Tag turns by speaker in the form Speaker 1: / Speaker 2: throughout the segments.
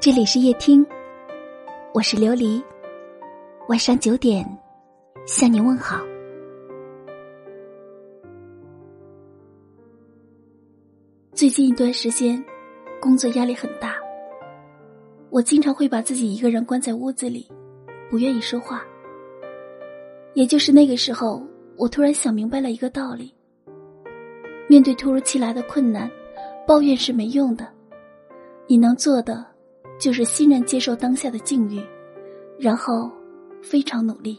Speaker 1: 这里是夜听，我是琉璃。晚上九点向你问好。最近一段时间，工作压力很大，我经常会把自己一个人关在屋子里，不愿意说话。也就是那个时候，我突然想明白了一个道理：面对突如其来的困难，抱怨是没用的，你能做的。就是欣然接受当下的境遇，然后非常努力。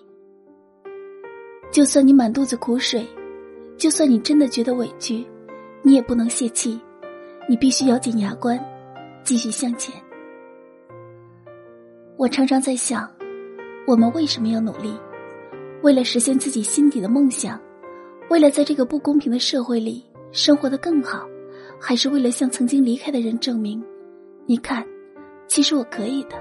Speaker 1: 就算你满肚子苦水，就算你真的觉得委屈，你也不能泄气，你必须咬紧牙关，继续向前。我常常在想，我们为什么要努力？为了实现自己心底的梦想，为了在这个不公平的社会里生活的更好，还是为了向曾经离开的人证明？你看。其实我可以的。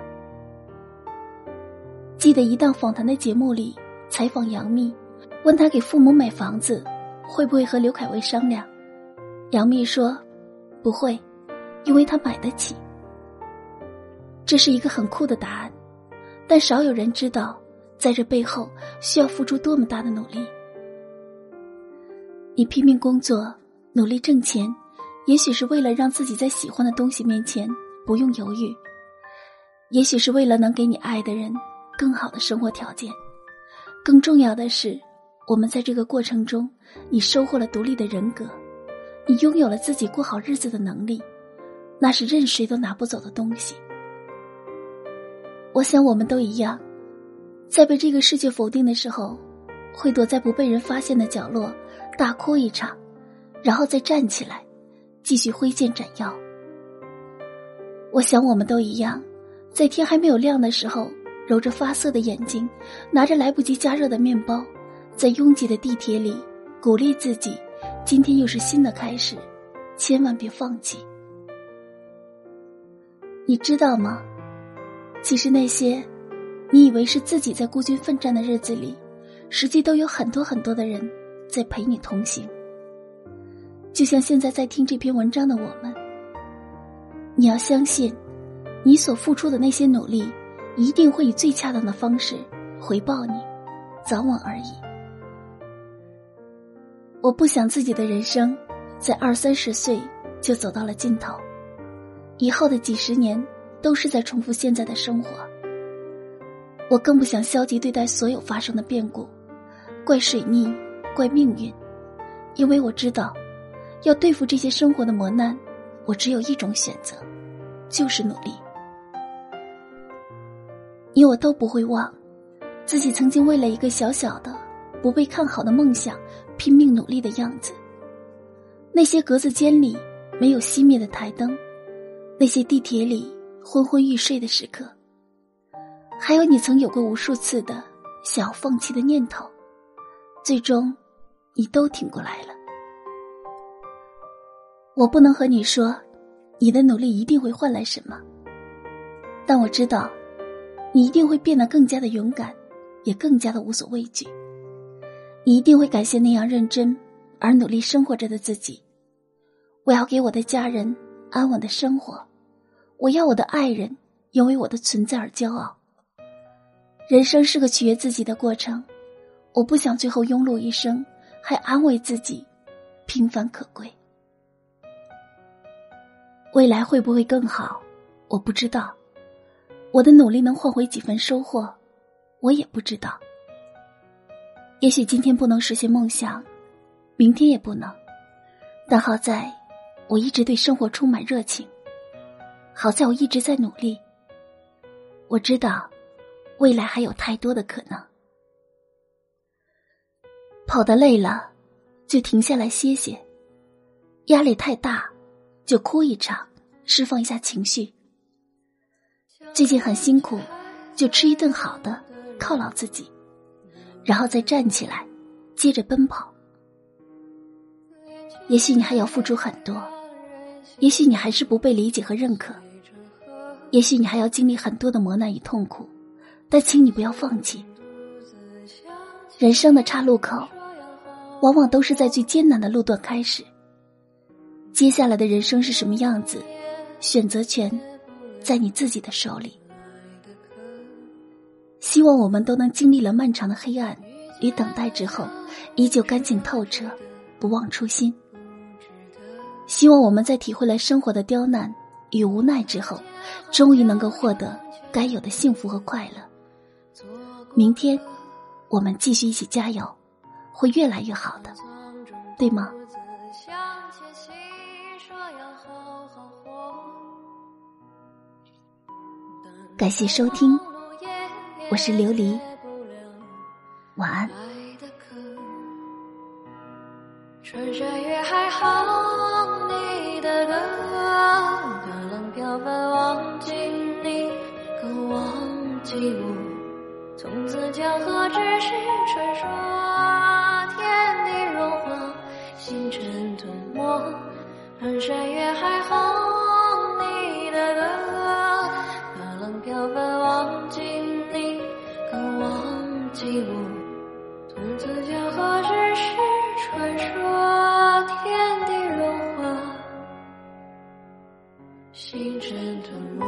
Speaker 1: 记得一档访谈的节目里采访杨幂，问她给父母买房子会不会和刘恺威商量？杨幂说不会，因为她买得起。这是一个很酷的答案，但少有人知道，在这背后需要付出多么大的努力。你拼命工作，努力挣钱，也许是为了让自己在喜欢的东西面前不用犹豫。也许是为了能给你爱的人更好的生活条件，更重要的是，我们在这个过程中，你收获了独立的人格，你拥有了自己过好日子的能力，那是任谁都拿不走的东西。我想我们都一样，在被这个世界否定的时候，会躲在不被人发现的角落大哭一场，然后再站起来，继续挥剑斩妖。我想我们都一样。在天还没有亮的时候，揉着发涩的眼睛，拿着来不及加热的面包，在拥挤的地铁里鼓励自己：今天又是新的开始，千万别放弃。你知道吗？其实那些你以为是自己在孤军奋战的日子里，实际都有很多很多的人在陪你同行。就像现在在听这篇文章的我们，你要相信。你所付出的那些努力，一定会以最恰当的方式回报你，早晚而已。我不想自己的人生在二三十岁就走到了尽头，以后的几十年都是在重复现在的生活。我更不想消极对待所有发生的变故，怪水逆，怪命运，因为我知道，要对付这些生活的磨难，我只有一种选择，就是努力。你我都不会忘，自己曾经为了一个小小的、不被看好的梦想拼命努力的样子。那些格子间里没有熄灭的台灯，那些地铁里昏昏欲睡的时刻，还有你曾有过无数次的想要放弃的念头，最终，你都挺过来了。我不能和你说，你的努力一定会换来什么，但我知道。你一定会变得更加的勇敢，也更加的无所畏惧。你一定会感谢那样认真而努力生活着的自己。我要给我的家人安稳的生活，我要我的爱人因为我的存在而骄傲。人生是个取悦自己的过程，我不想最后庸碌一生，还安慰自己平凡可贵。未来会不会更好？我不知道。我的努力能换回几分收获，我也不知道。也许今天不能实现梦想，明天也不能。但好在，我一直对生活充满热情。好在我一直在努力。我知道，未来还有太多的可能。跑得累了，就停下来歇歇；压力太大，就哭一场，释放一下情绪。最近很辛苦，就吃一顿好的，犒劳自己，然后再站起来，接着奔跑。也许你还要付出很多，也许你还是不被理解和认可，也许你还要经历很多的磨难与痛苦，但请你不要放弃。人生的岔路口，往往都是在最艰难的路段开始。接下来的人生是什么样子，选择权。
Speaker 2: 在你自己的手里。希望我们都能经历了漫长的黑暗与等待之后，依旧干净透彻，不忘初心。希望我们在体会了生活的刁难与无奈之后，终于能够获得该有的幸福和快乐。明天，我们继续一起加油，会越来越好的，对吗？感谢收听，我是琉璃，晚安。春山月海哼你的歌，大浪飘翻忘记你，更忘记我。从此江河只是传说，天地融化，星辰吞没。春山月海哼忘记你，更忘记我。从此江河只是。传说天地融化，星辰吞没。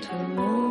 Speaker 2: 吞没。